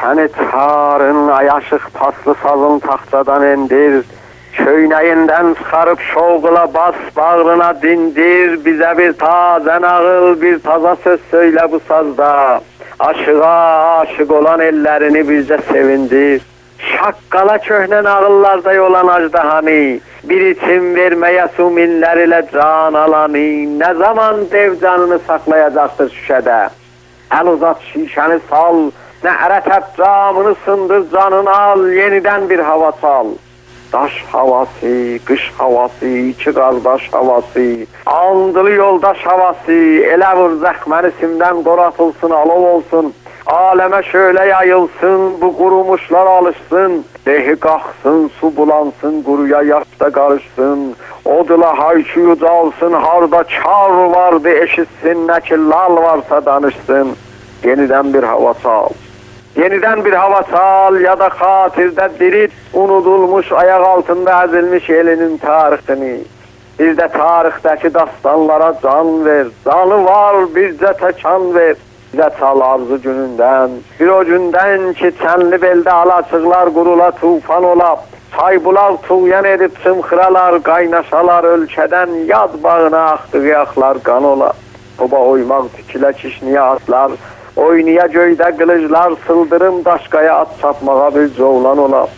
Səni çağırın, ayaşıq paslı sazın taxtadan endir. Köynəyindən çıxarıb şovqla bas bağrına dindir. Bizə bir tazə nağıl, bir taza söz söylə bu sazda. Aşığa aşık olan ellərini bizə sevindir. Şaqqala köhnə nağıllarda olan ajdahani, bir için verməyə su minlər ilə can alanı, nə zaman dev canını saxlayacaqdır şüşədə. Əl uzat şişəni sal, Ne eretep camını sındır canını al yeniden bir hava sal. Daş havası, kış havası, içi kardeş havası, andılı yoldaş havası, ele vur zehmeni simden donatılsın, alov olsun. Aleme şöyle yayılsın, bu kurumuşlar alışsın. Dehi kalksın, su bulansın, guruya yaşta karışsın. Odula hayçı yücalsın, harda çar vardı eşitsin, nekillal varsa danışsın. Yeniden bir hava sağ olsun. Yenidən bir hava sal ya da xatirdə dirit, unudulmuş ayaq altında əzilmiş elinin tarixini. Bir də tarixdəki dastanlara can ver, canı var bircə təkan ver. Bizə çal arzu günündən, bir o gündən ki, çənli beldə alaçıqlar qurula tufan ola, çaybular tuğyan edib çımxıralar, qaynaşalar ölkədən yad bağına axdığı yaxlar qan ola. Oba oymaq tikilə kişniyə atlar, Oynayacöy'de kılıçlar sıldırım taşkaya at çatmağa bir zorlan ola.